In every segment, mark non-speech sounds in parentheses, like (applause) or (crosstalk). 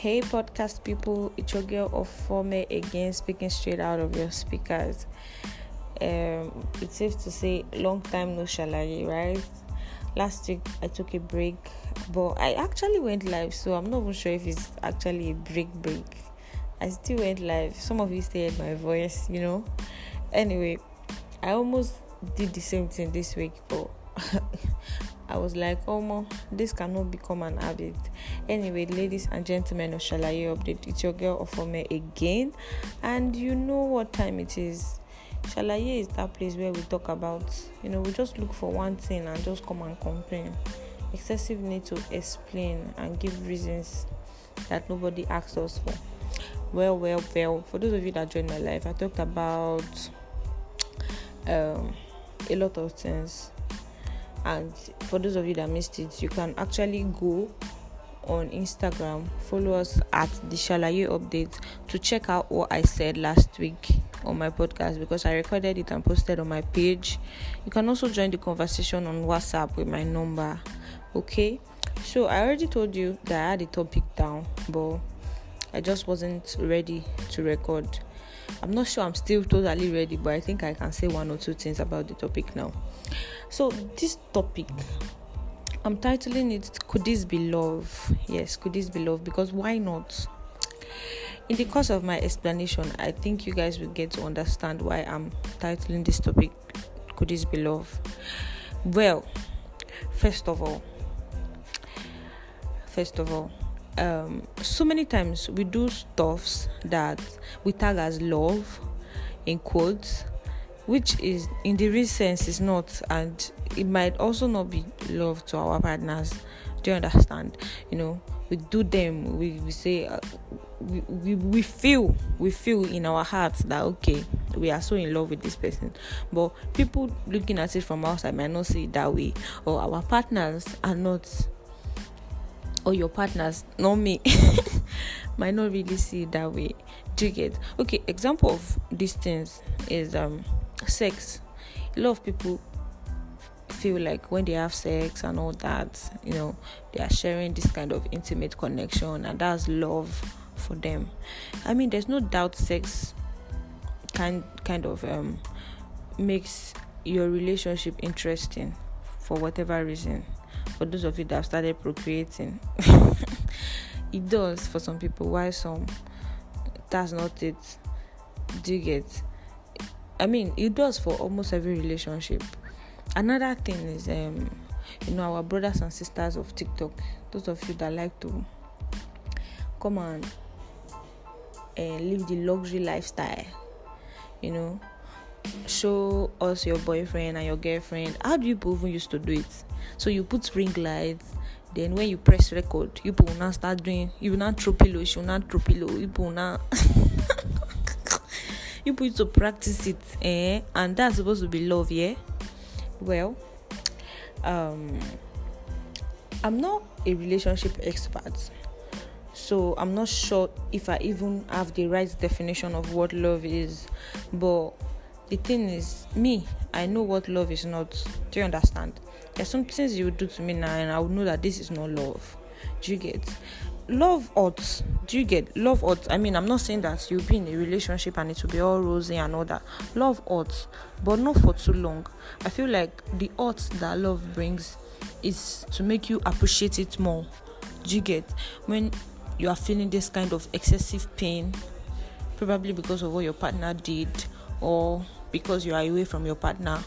Hey, podcast people, it's your girl Ofome again, speaking straight out of your speakers. Um, it's safe to say, long time no shalaye, right? Last week I took a break, but I actually went live, so I'm not even sure if it's actually a break break. I still went live. Some of you heard my voice, you know. Anyway, I almost did the same thing this week, but I was like, oh, mom, this cannot become an habit. Anyway, ladies and gentlemen of Shalaye Update, it's your girl Ofome again, and you know what time it is. Shalaye is that place where we talk about, you know, we just look for one thing and just come and complain. Excessive need to explain and give reasons that nobody asked us for. Well, well, well. For those of you that joined my life, I talked about um, a lot of things and for those of you that missed it you can actually go on instagram follow us at the shalaye update to check out what i said last week on my podcast because i recorded it and posted on my page. You can also join the conversation on whatsapp with my number okay? So i already told you that i had a topic down but i just wasn't ready to record. I'm not sure i'm still totally ready but i think i can say one or two things about the topic now so, this topic, I'm titling it Could This Be Love? Yes, could this be love? Because why not? In the course of my explanation, I think you guys will get to understand why I'm titling this topic Could This Be Love? Well, first of all, first of all, um, so many times we do stuffs that we tag as love in quotes which is in the real sense is not and it might also not be love to our partners. Do you understand? You know we do them we, we say uh, we, we, we feel we feel in our hearts that okay we are so in love with this person. But people looking at it from outside might not see it that way. Or our partners are not or your partners not me (laughs) might not really see it that way. Do you get? Okay example of these things is um sex. A lot of people feel like when they have sex and all that you know they are sharing this kind of intimate connection and that's love for them. I mean there's no doubt sex kind kind of um makes your relationship interesting for whatever reason. For those of you that have started procreating (laughs) it does for some people. Why some? That's not it. Do you get I mean, it does for almost every relationship. Another thing is, um, you know, our brothers and sisters of TikTok, those of you that like to come and uh, live the luxury lifestyle, you know, show us your boyfriend and your girlfriend. How do you even used to do it? So you put ring lights. Then when you press record, you will now start doing. You will not throw pillow. You will not throw pillow. (laughs) You will not. You put to practice it eh? and that's supposed to be love yeah? Well um i'm not a relationship expert so i'm not sure if i even have the right definition of what love is but the thing is me i know what love is not. Do you understand? There's some things you would do to me now and i would know that this is not love. Do you get love odds do you get love odds? I mean i'm not saying that you'll be in a relationship and it will be all rosy and all that. Love odds but not for too long. I feel like the odds that love brings is to make you appreciate it more. Do you get? When you are feeling this kind of excessive pain probably because of what your partner did or because you are away from your partner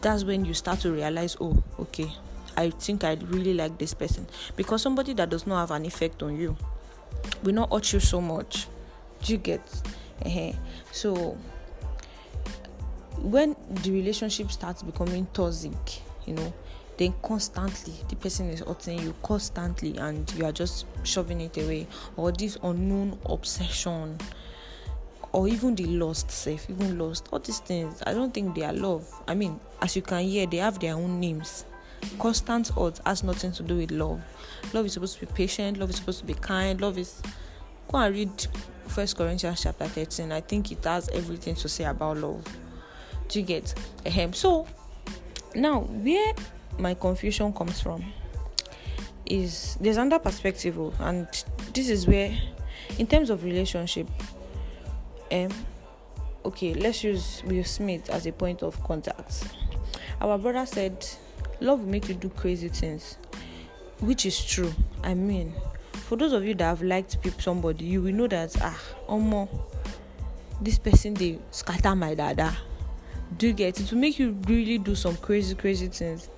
that's when you start to realize oh okay I think I really like this person because somebody that does not have an effect on you will not hurt you so much. Do you get? Uh-huh. So when the relationship starts becoming toxic, you know, then constantly the person is hurting you constantly and you are just shoving it away or this unknown obsession or even the lost self even lost all these things i don't think they are love i mean as you can hear they have their own names constant odds has nothing to do with love. Love is supposed to be patient, love is supposed to be kind, love is go and read First Corinthians chapter 13. I think it has everything to say about love. Do you get? Um, so now where my confusion comes from is there's another perspective, oh, and this is where in terms of relationship, um, okay, let's use Will Smith as a point of contact. Our brother said, Love will make you do crazy things, which is true. I mean, for those of you that have liked somebody, you will know that ah, Omo, this person they scatter my dada. Do you get it? To make you really do some crazy, crazy things.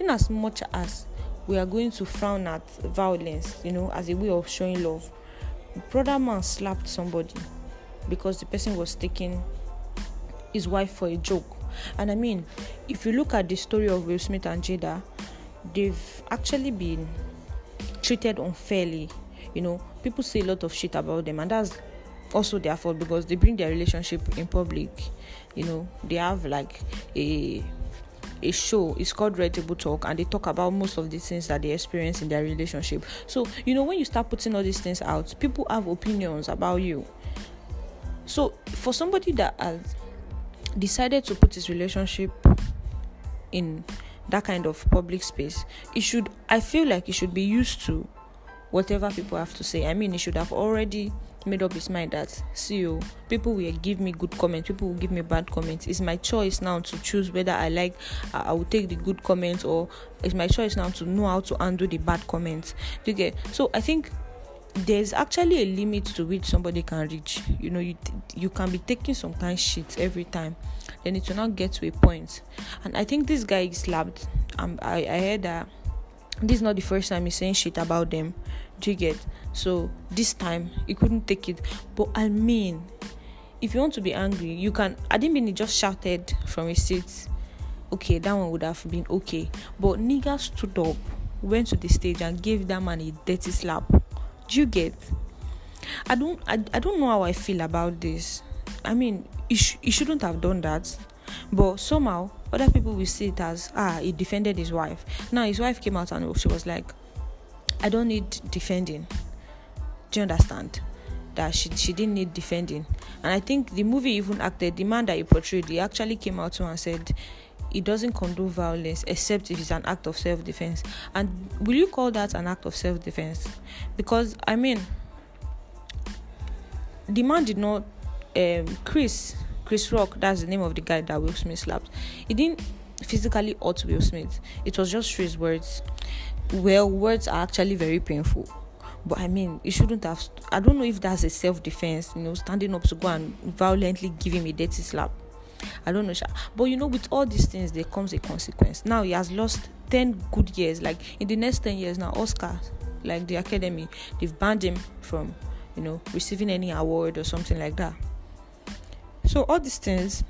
In as much as we are going to frown at violence, you know, as a way of showing love. Brother man slapped somebody because the person was taking his wife for a joke. And I mean, if you look at the story of Will Smith and Jada, they've actually been treated unfairly. You know, people say a lot of shit about them, and that's also their fault because they bring their relationship in public. You know, they have like a a show it's called red table talk and they talk about most of the things that they experience in their relationship so you know when you start putting all these things out people have opinions about you so for somebody that has decided to put his relationship in that kind of public space it should i feel like it should be used to whatever people have to say. I mean he should have already made up his mind that see you oh, people will give me good comments people will give me bad comments. It's my choice now to choose whether i like i will take the good comments or it's my choice now to know how to undo the bad comments. Get? So i think there's actually a limit to which somebody can reach. You know you you can be taking some kind shit every time then it will not get to a point. and i think this guy slapped um, I, I heard that this is not the first time he's saying shit about them. Do you get? So this time he couldn't take it. But i mean if you want to be angry you can i didn't mean he just shouted from his seat okay that one would have been okay. But nigga stood up went to the stage and gave that man a dirty slap do you get? I don't i, I don't know how i feel about this. I mean he, sh- he shouldn't have done that but somehow other people will see it as ah he defended his wife. Now his wife came out and she was like i don't need defending. Do you understand? That she, she didn't need defending. And i think the movie even acted the man that he portrayed he actually came out to and said he doesn't condone violence except if it's an act of self-defense and will you call that an act of self-defense because i mean the man did not um, chris chris rock that's the name of the guy that will smith slapped he didn't physically hurt will smith it was just his words well words are actually very painful but I mean, you shouldn't have. I don't know if that's a self defense, you know, standing up to go and violently give him a dirty slap. I don't know, but you know, with all these things, there comes a consequence. Now he has lost 10 good years. Like in the next 10 years, now Oscar, like the Academy, they've banned him from, you know, receiving any award or something like that. So all these things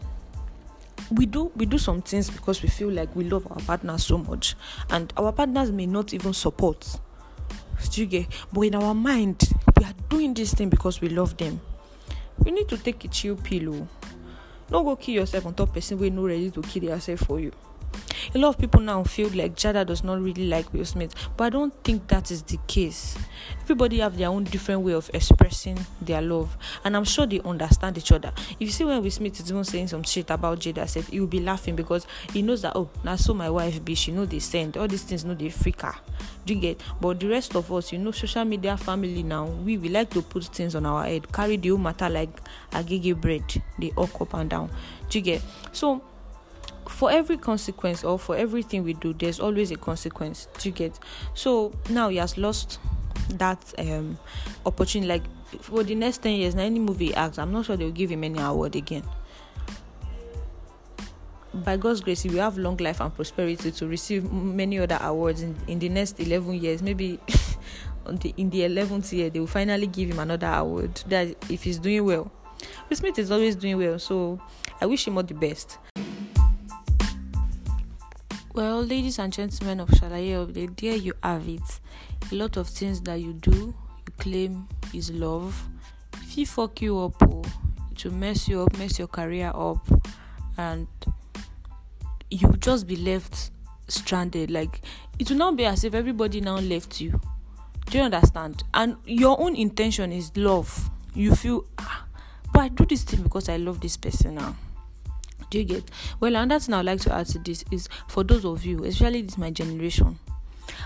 we do we do some things because we feel like we love our partners so much and our partners may not even support? But in our mind, we are doing this thing because we love them. We need to take a chill pillow. Oh. Don't go kill yourself on top person we no ready to kill yourself for you. A lot of people now feel like Jada does not really like Will Smith, but I don't think that is the case. Everybody have their own different way of expressing their love, and I'm sure they understand each other. If you see when Will Smith is even saying some shit about Jada, self, he will be laughing because he knows that oh, now so my wife be, she know they send all these things, know they freak her. Do you get? But the rest of us, you know, social media family now, we we like to put things on our head, carry the whole matter like a gigi bread, they all up and down. Do you get? So for every consequence or for everything we do there's always a consequence to get so now he has lost that um opportunity like for the next 10 years now any movie he acts i'm not sure they'll give him any award again by God's grace, we have long life and prosperity to receive many other awards in, in the next 11 years. Maybe (laughs) the, in the 11th year, they will finally give him another award. That if he's doing well, Will Smith is always doing well, so I wish him all the best. Well, ladies and gentlemen of Shalaye Update, there you have it. A lot of things that you do, you claim is love. If you fuck you up, oh, it will mess you up, mess your career up, and you just be left stranded. Like it will not be as if everybody now left you. Do you understand? And your own intention is love. You feel, ah, but I do this thing because I love this person now. Do you get? Well, another thing I'd like to add to this is for those of you, especially this my generation.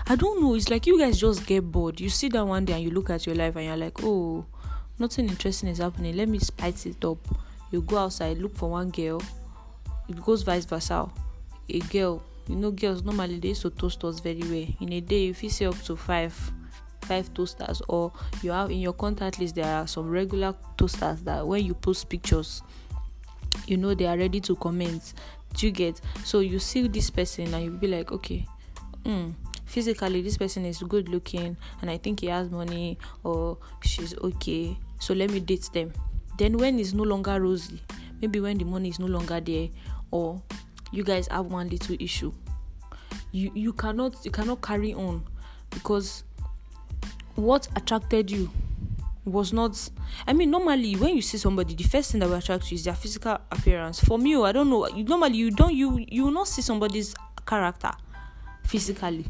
I don't know. It's like you guys just get bored. You sit down one day and you look at your life and you're like, oh, nothing interesting is happening let me spice it up you go outside look for one girl it goes vice versa a girl you know girls normally they used to toast us very well in a day if you see up to five five toasters or you have in your contact list there are some regular toasters that when you post pictures you know they are ready to comment. Do you get? So you see this person and you be like okay mm, physically this person is good looking and i think he has money or she's okay. So let me date them. Then when it's no longer rosy maybe when the money is no longer there or you guys have one little issue you you cannot you cannot carry on because what attracted you was not i mean normally when you see somebody the first thing that will attract you is their physical appearance. For me i don't know you, normally you don't you you will not see somebody's character physically.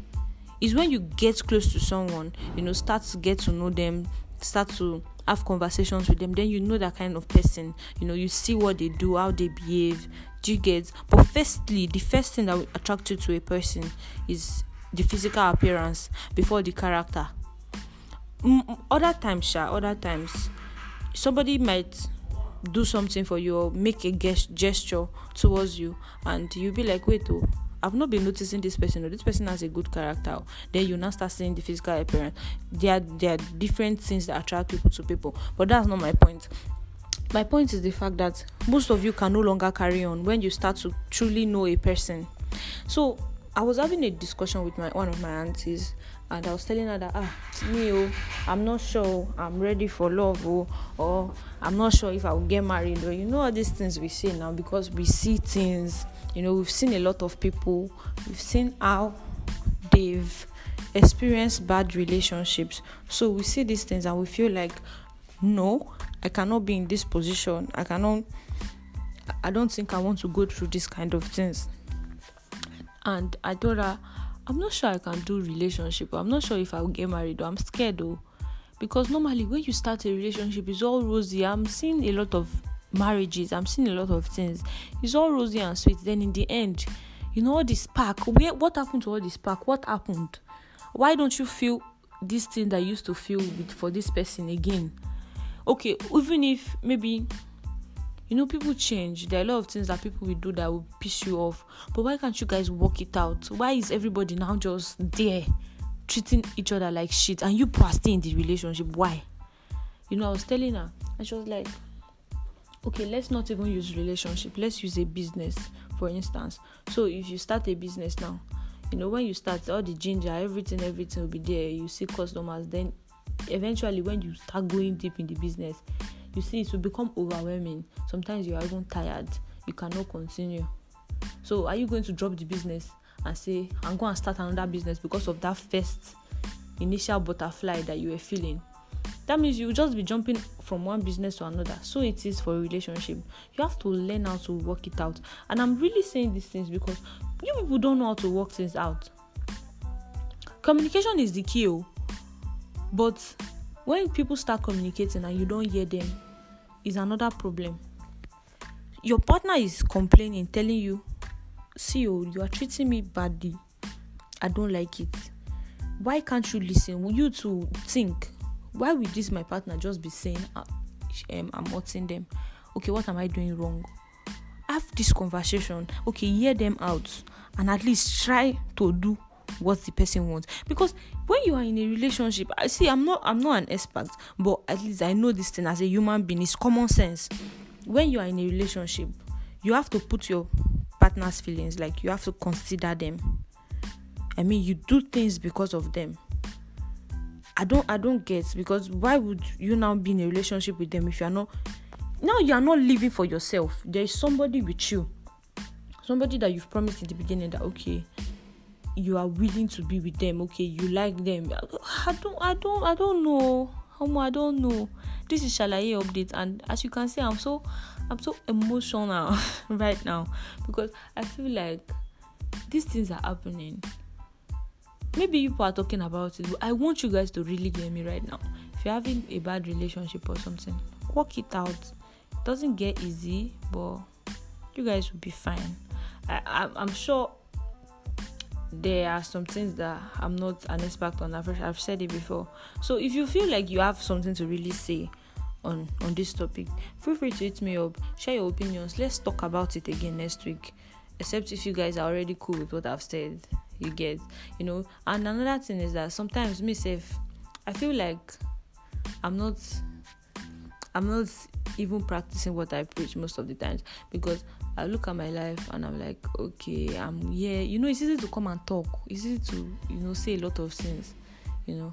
Is when you get close to someone you know start to get to know them start to have conversations with them then you know that kind of person. You know you see what they do how they behave. Do you get? But firstly the first thing that will attract you to a person is the physical appearance before the character Mm, other times sha other times somebody might do something for you or make a gest- gesture towards you and you'll be like wait oh I've not been noticing this person or this person has a good character. Then you now start seeing the physical appearance. There are there are different things that attract people to people, but that's not my point. My point is the fact that most of you can no longer carry on when you start to truly know a person. So I was having a discussion with my one of my aunties, and I was telling her that ah me oh, I'm not sure I'm ready for love oh, or I'm not sure if I will get married or you know all these things we say now because we see things. You know we've seen a lot of people. We've seen how they've experienced bad relationships. So we see these things and we feel like no i cannot be in this position. I cannot i don't think i want to go through this kind of things and i told her i'm not sure i can do relationship. I'm not sure if i'll get married. Or i'm scared though because normally when you start a relationship it's all rosy. I'm seeing a lot of marriages. I'm seeing a lot of things. It's all rosy and sweet. Then in the end you know all the spark where what happened to all the spark? What happened? Why don't you feel this thing that you used to feel with for this person again? Okay even if maybe you know people change. There are a lot of things that people will do that will piss you off. But why can't you guys work it out? Why is everybody now just there treating each other like shit and you are in the relationship? Why? You know i was telling her and she was like okay let's not even use relationship. Let's use a business for instance. So if you start a business now you know when you start all the ginger everything everything will be there. You see customers then eventually when you start going deep in the business you see it will become overwhelming. Sometimes you are even tired. You cannot continue. So are you going to drop the business and say i'm going to start another business because of that first initial butterfly that you were feeling that means you will just be jumping from one business to another. So it is for a relationship. You have to learn how to work it out. And i'm really saying these things because you people don't know how to work things out. Communication is the key oh. but when people start communicating and you don't hear them is another problem. Your partner is complaining telling you see oh you are treating me badly. I don't like it. Why can't you listen? Will you to think why would this my partner just be saying uh, um, i'm hurting them? Okay what am i doing wrong? Have this conversation. Okay hear them out and at least try to do what the person wants. Because when you are in a relationship i see i'm not i'm not an expert but at least i know this thing as a human being. It's common sense. When you are in a relationship you have to put your partner's feelings like you have to consider them. I mean you do things because of them. I don't I don't get because why would you now be in a relationship with them if you are not now you are not living for yourself. There is somebody with you. Somebody that you've promised in the beginning that okay, you are willing to be with them, okay, you like them. I don't I don't I don't know. Homo, I don't know. This is Shalaye update, and as you can see, I'm so I'm so emotional (laughs) right now because I feel like these things are happening maybe people are talking about it but i want you guys to really get me right now if you're having a bad relationship or something work it out it doesn't get easy but you guys will be fine I, I, i'm sure there are some things that i'm not an expert on. I've, I've said it before. So if you feel like you have something to really say on on this topic feel free to hit me up share your opinions. Let's talk about it again next week. Except if you guys are already cool with what i've said you get you know. And another thing is that sometimes myself i feel like i'm not i'm not even practicing what i preach most of the times because i look at my life and i'm like okay i'm here. You know it's easy to come and talk. It's easy to you know say a lot of things you know.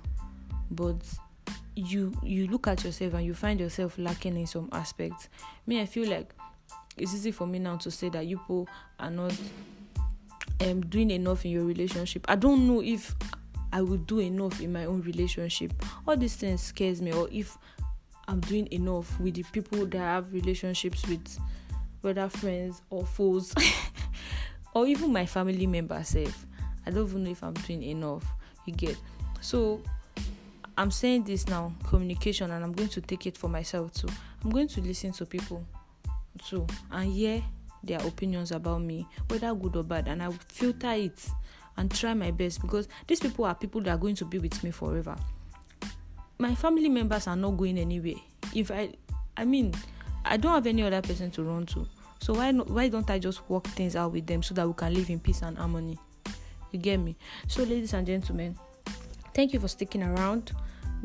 But you you look at yourself and you find yourself lacking in some aspects. Me i feel like it's easy for me now to say that you people are not um doing enough in your relationship. I don't know if i will do enough in my own relationship. All these things scares me or if i'm doing enough with the people that I have relationships with whether friends or foes (laughs) or even my family members self i don't even know if i'm doing enough you get so I'm saying this now, communication, and I'm going to take it for myself too. I'm going to listen to people too and hear their opinions about me, whether good or bad, and I will filter it and try my best because these people are people that are going to be with me forever. My family members are not going anywhere. If I, I mean, I don't have any other person to run to. So why not, why don't I just work things out with them so that we can live in peace and harmony? You get me? So, ladies and gentlemen, thank you for sticking around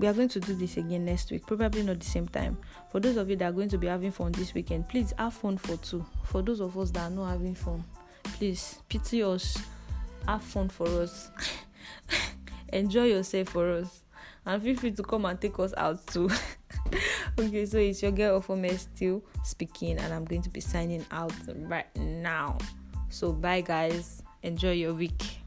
we are going to do this again next week probably not the same time for those of you that are going to be having fun this weekend please have fun for two for those of us that are not having fun please pity us have fun for us (laughs) enjoy yourself for us and feel free to come and take us out too. (laughs) Okay so it's your girl Ofome still speaking and i'm going to be signing out right now. So bye guys. Enjoy your week